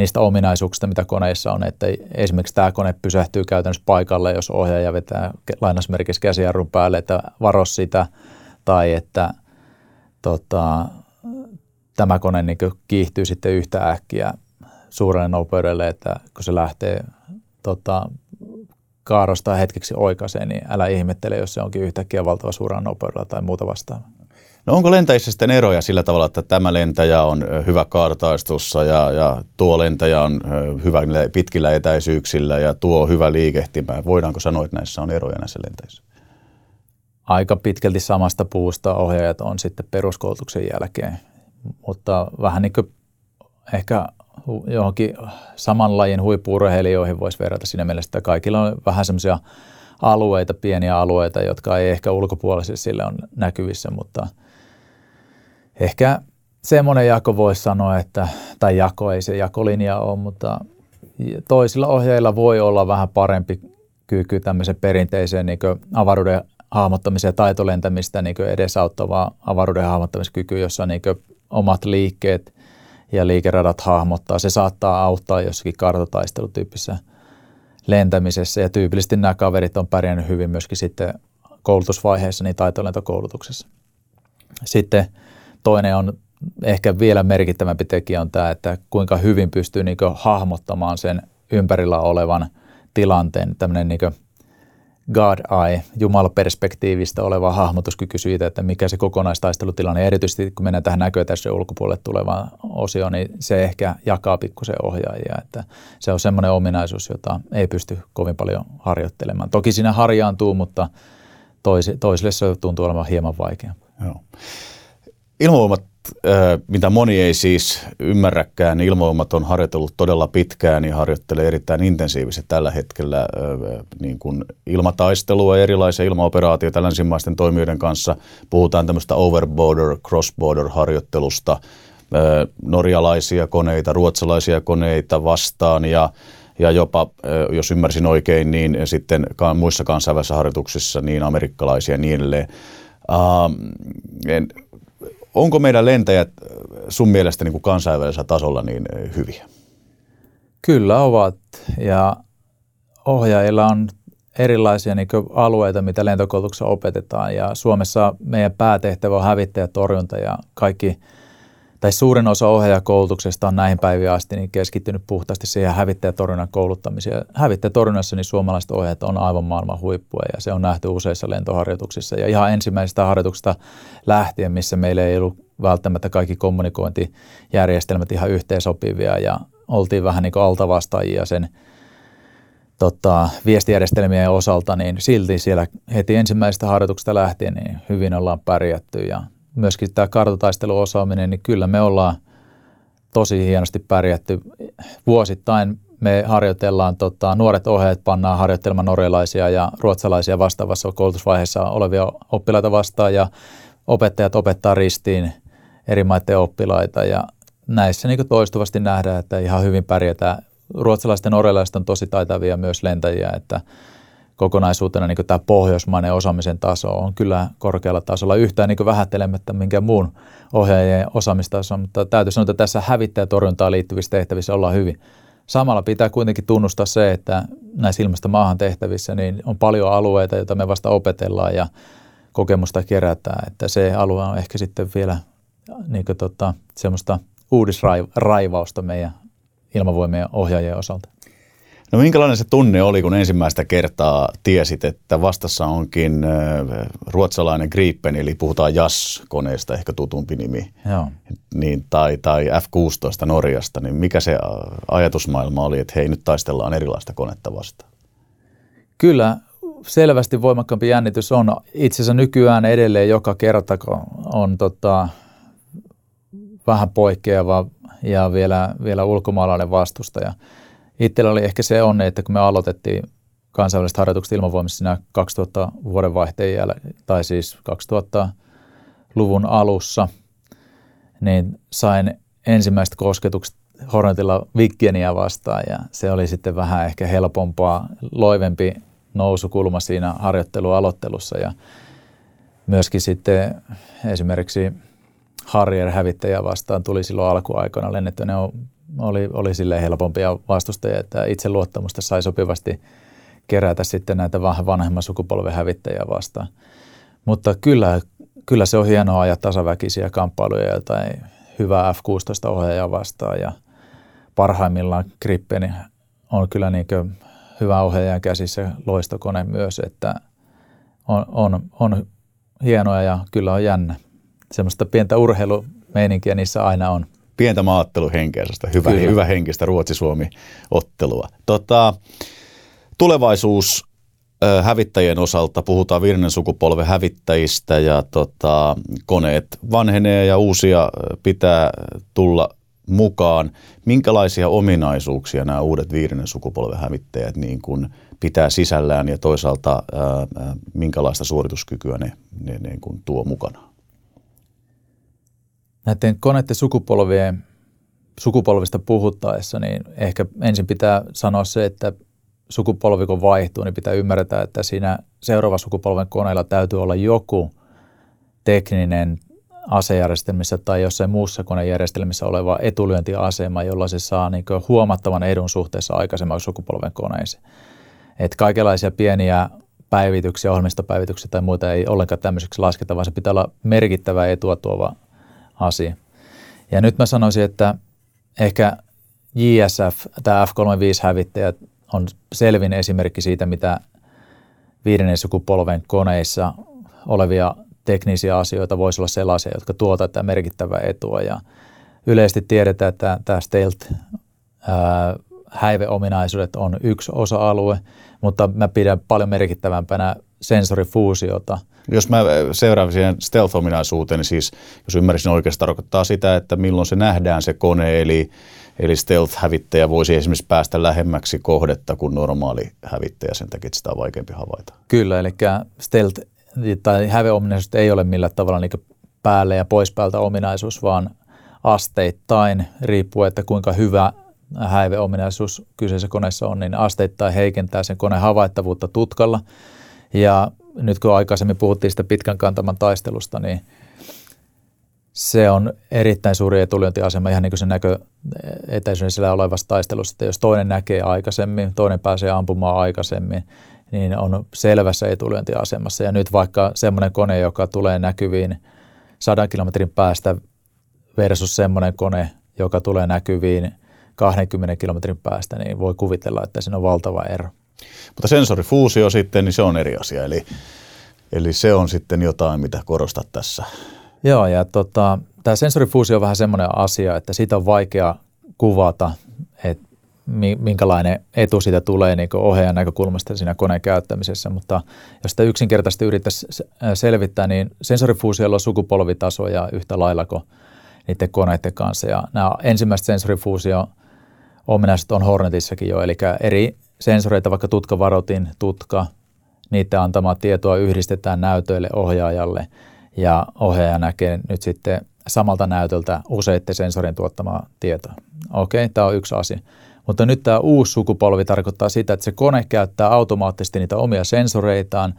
niistä ominaisuuksista, mitä koneissa on. Että esimerkiksi tämä kone pysähtyy käytännössä paikalle, jos ohjaaja vetää lainasmerkissä käsijarrun päälle, että varo sitä, tai että tota, tämä kone niin kiihtyy sitten yhtä äkkiä suurelle nopeudelle, että kun se lähtee tota, kaarosta hetkeksi oikaisee, niin älä ihmettele, jos se onkin yhtäkkiä valtava suuran nopeudella tai muuta vastaavaa. No onko lentäjissä sitten eroja sillä tavalla, että tämä lentäjä on hyvä kaartaistussa ja, ja tuo lentäjä on hyvä pitkillä etäisyyksillä ja tuo hyvä liikehtimä? Voidaanko sanoa, että näissä on eroja näissä lentäjissä? Aika pitkälti samasta puusta ohjaajat on sitten peruskoulutuksen jälkeen, mutta vähän niin kuin ehkä johonkin saman lajin huippuurheilijoihin voisi verrata siinä mielessä, että kaikilla on vähän semmoisia alueita, pieniä alueita, jotka ei ehkä ulkopuolisesti sille on näkyvissä, mutta ehkä semmoinen jako voisi sanoa, että, tai jako ei se jakolinja ole, mutta toisilla ohjaajilla voi olla vähän parempi kyky tämmöisen perinteiseen niin avaruuden hahmottamiseen ja taitolentämistä niin edesauttavaa avaruuden hahmottamiskyky, jossa niin omat liikkeet ja liikeradat hahmottaa. Se saattaa auttaa jossakin kartotaistelutyyppisessä lentämisessä ja tyypillisesti nämä kaverit on pärjännyt hyvin myöskin sitten koulutusvaiheessa niin taitolentokoulutuksessa. Sitten toinen on ehkä vielä merkittävämpi tekijä on tämä, että kuinka hyvin pystyy niin hahmottamaan sen ympärillä olevan tilanteen, tämmöinen niin God Eye, Jumala-perspektiivistä oleva hahmotuskyky siitä, että mikä se kokonaistaistelutilanne, erityisesti kun mennään tähän näköetäisyyden ulkopuolelle tulevaan osioon, niin se ehkä jakaa pikkusen ohjaajia, että se on semmoinen ominaisuus, jota ei pysty kovin paljon harjoittelemaan. Toki siinä harjaantuu, mutta toisille se tuntuu olevan hieman vaikea. Joo. Ilmavoimat mitä moni ei siis ymmärräkään, niin ilmoimat on harjoitellut todella pitkään ja harjoittelee erittäin intensiivisesti tällä hetkellä niin kuin ilmataistelua ja erilaisia ilmaoperaatioita länsimaisten toimijoiden kanssa. Puhutaan tämmöistä overborder, cross-border harjoittelusta, norjalaisia koneita, ruotsalaisia koneita vastaan ja ja jopa, jos ymmärsin oikein, niin sitten muissa kansainvälisissä harjoituksissa niin amerikkalaisia ja niin edelleen. Uh, onko meidän lentäjät sun mielestä niin kuin kansainvälisellä tasolla niin hyviä? Kyllä ovat ja ohjaajilla on erilaisia niin alueita, mitä lentokoulutuksessa opetetaan ja Suomessa meidän päätehtävä on hävittäjätorjunta ja kaikki – tai suurin osa ohjaajakoulutuksesta on näihin päiviin asti niin keskittynyt puhtaasti siihen hävittäjätorjunnan kouluttamiseen. Hävittäjätorjunnassa niin suomalaiset ohjaajat on aivan maailman huippua ja se on nähty useissa lentoharjoituksissa. Ja ihan ensimmäisestä harjoituksesta lähtien, missä meillä ei ollut välttämättä kaikki kommunikointijärjestelmät ihan yhteensopivia ja oltiin vähän niin kuin altavastaajia sen tota, viestijärjestelmien osalta, niin silti siellä heti ensimmäisestä harjoituksesta lähtien niin hyvin ollaan pärjätty ja myöskin tämä kartataisteluosaaminen, niin kyllä me ollaan tosi hienosti pärjätty. Vuosittain me harjoitellaan, tota, nuoret ohjeet pannaan harjoittelemaan norjalaisia ja ruotsalaisia vastaavassa koulutusvaiheessa olevia oppilaita vastaan ja opettajat opettaa ristiin eri maiden oppilaita ja näissä niin toistuvasti nähdään, että ihan hyvin pärjätään. Ruotsalaiset ja norjalaiset on tosi taitavia myös lentäjiä, että kokonaisuutena niin tämä pohjoismainen osaamisen taso on kyllä korkealla tasolla yhtään niin vähättelemättä minkä muun ohjaajien osaamistaso, mutta täytyy sanoa, että tässä hävittäjätorjuntaan liittyvissä tehtävissä ollaan hyvin. Samalla pitää kuitenkin tunnustaa se, että näissä ilmasta maahan tehtävissä niin on paljon alueita, joita me vasta opetellaan ja kokemusta kerätään, että se alue on ehkä sitten vielä niin tota, semmoista uudisraivausta meidän ilmavoimien ohjaajien osalta. No minkälainen se tunne oli, kun ensimmäistä kertaa tiesit, että vastassa onkin ruotsalainen Gripen, eli puhutaan JAS-koneesta, ehkä tutumpi nimi, Joo. Niin, tai, tai F-16 Norjasta, niin mikä se ajatusmaailma oli, että hei nyt taistellaan erilaista konetta vastaan? Kyllä, selvästi voimakkaampi jännitys on itse asiassa nykyään edelleen joka kerta, kun on tota, vähän poikkeava ja vielä, vielä ulkomaalainen vastustaja – Itsellä oli ehkä se onne, että kun me aloitettiin kansainväliset harjoitukset ilmavoimissa siinä 2000 vuoden vaihteen jäl- tai siis 2000-luvun alussa, niin sain ensimmäiset kosketukset Hornetilla Viggeniä vastaan ja se oli sitten vähän ehkä helpompaa, loivempi nousukulma siinä harjoittelualoittelussa ja myöskin sitten esimerkiksi Harrier-hävittäjä vastaan tuli silloin alkuaikana lennetty. Ne on oli, oli sille helpompia vastustajia, että itse luottamusta sai sopivasti kerätä sitten näitä vanhemman sukupolven hävittäjiä vastaan. Mutta kyllä, kyllä se on hienoa ajaa tasaväkisiä kamppailuja tai hyvää F-16-ohjaajaa vastaan ja parhaimmillaan Grippeni on kyllä niin hyvä ohjaajan käsissä loistokone myös, että on, on, on hienoa ja kyllä on jännä semmoista pientä urheilumeininkiä niissä aina on. Pientä maatteluhenkeä, hyvä, hyvä henkistä Ruotsi-Suomi-ottelua. Tota, tulevaisuus hävittäjien osalta puhutaan viidennen sukupolven hävittäjistä ja tota, koneet vanhenee ja uusia pitää tulla mukaan. Minkälaisia ominaisuuksia nämä uudet viidennen sukupolven hävittäjät niin kuin pitää sisällään ja toisaalta ää, minkälaista suorituskykyä ne, ne niin kuin tuo mukana? Näiden koneiden sukupolvien sukupolvista puhuttaessa, niin ehkä ensin pitää sanoa se, että sukupolvi kun vaihtuu, niin pitää ymmärtää, että siinä seuraava sukupolven koneella täytyy olla joku tekninen asejärjestelmissä tai jossain muussa konejärjestelmissä oleva etulyöntiasema, jolla se saa niin huomattavan edun suhteessa aikaisemman sukupolven koneisiin. Et kaikenlaisia pieniä päivityksiä, ohjelmistopäivityksiä tai muita ei ollenkaan tämmöiseksi lasketa, vaan se pitää olla merkittävä etua tuova asia. Ja nyt mä sanoisin, että ehkä JSF, tämä F-35-hävittäjä, on selvin esimerkki siitä, mitä viidennen sukupolven koneissa olevia teknisiä asioita voisi olla sellaisia, jotka tuota tätä merkittävää etua. Ja yleisesti tiedetään, että tämä stealth häiveominaisuudet on yksi osa-alue, mutta mä pidän paljon merkittävämpänä sensorifuusiota. Jos mä seuraan siihen stealth-ominaisuuteen, niin siis jos ymmärsin oikeasti, tarkoittaa sitä, että milloin se nähdään se kone, eli Eli stealth-hävittäjä voisi esimerkiksi päästä lähemmäksi kohdetta kuin normaali hävittäjä, sen takia, sitä on vaikeampi havaita. Kyllä, eli stealth tai häveominaisuus ei ole millään tavalla niin päälle ja pois päältä ominaisuus, vaan asteittain, riippuu, että kuinka hyvä häiveominaisuus kyseisessä koneessa on, niin asteittain heikentää sen koneen havaittavuutta tutkalla. Ja nyt kun aikaisemmin puhuttiin sitä pitkän kantaman taistelusta, niin – se on erittäin suuri etulyöntiasema ihan niin kuin se näkö etäisyyden sillä olevassa taistelussa, että jos toinen näkee aikaisemmin, toinen pääsee ampumaan aikaisemmin, niin on selvässä etulyöntiasemassa. Ja nyt vaikka semmoinen kone, joka tulee näkyviin 100 kilometrin päästä versus semmoinen kone, joka tulee näkyviin 20 kilometrin päästä, niin voi kuvitella, että siinä on valtava ero. Mutta sensorifuusio sitten, niin se on eri asia. Eli, eli se on sitten jotain, mitä korostat tässä Joo, ja tota, tämä sensorifuusio on vähän semmoinen asia, että siitä on vaikea kuvata, että minkälainen etu siitä tulee niin ohjaajan näkökulmasta siinä koneen käyttämisessä, mutta jos sitä yksinkertaisesti yrittäisiin selvittää, niin sensorifuusiolla on sukupolvitasoja yhtä lailla kuin niiden koneiden kanssa. Ja nämä ensimmäiset sensorifuusio ominaiset on Hornetissakin jo, eli eri sensoreita, vaikka tutkavarotin, tutka, niiden antamaa tietoa yhdistetään näytöille ohjaajalle – ja ohjaaja näkee nyt sitten samalta näytöltä useiden sensorin tuottamaa tietoa. Okei, tämä on yksi asia. Mutta nyt tämä uusi sukupolvi tarkoittaa sitä, että se kone käyttää automaattisesti niitä omia sensoreitaan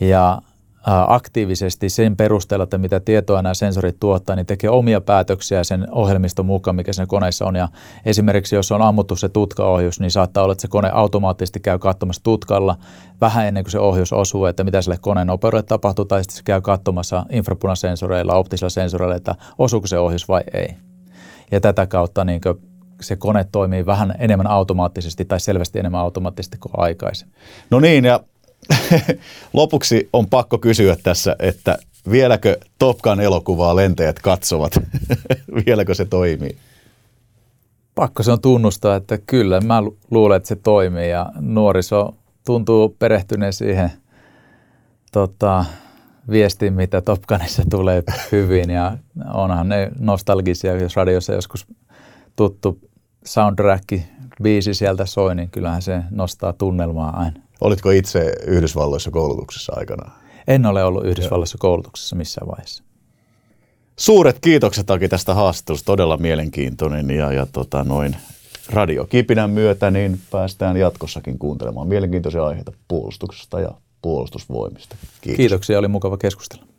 ja aktiivisesti sen perusteella, että mitä tietoa nämä sensorit tuottaa, niin tekee omia päätöksiä sen ohjelmiston mukaan, mikä siinä koneessa on. Ja esimerkiksi jos on ammuttu se tutkaohjus, niin saattaa olla, että se kone automaattisesti käy katsomassa tutkalla vähän ennen kuin se ohjus osuu, että mitä sille koneen nopeudelle tapahtuu, tai sitten se käy katsomassa infrapunasensoreilla, optisilla sensoreilla, että osuuko se ohjus vai ei. Ja tätä kautta niin se kone toimii vähän enemmän automaattisesti tai selvästi enemmän automaattisesti kuin aikaisemmin. No niin, ja (laughs) Lopuksi on pakko kysyä tässä, että vieläkö Top Gun elokuvaa lentäjät katsovat? (laughs) vieläkö se toimii? Pakko se on tunnustaa, että kyllä, mä luulen, että se toimii ja nuoriso tuntuu perehtyneen siihen tota, viestiin, mitä Top Gunissa tulee hyvin ja onhan ne nostalgisia, jos radiossa joskus tuttu soundtrack, biisi sieltä soi, niin kyllähän se nostaa tunnelmaa aina. Olitko itse Yhdysvalloissa koulutuksessa aikana? En ole ollut Yhdysvalloissa koulutuksessa missään vaiheessa. Suuret kiitokset Aki tästä haastattelusta, todella mielenkiintoinen ja, ja tota noin radiokipinän myötä niin päästään jatkossakin kuuntelemaan mielenkiintoisia aiheita puolustuksesta ja puolustusvoimista. Kiitos. Kiitoksia, oli mukava keskustella.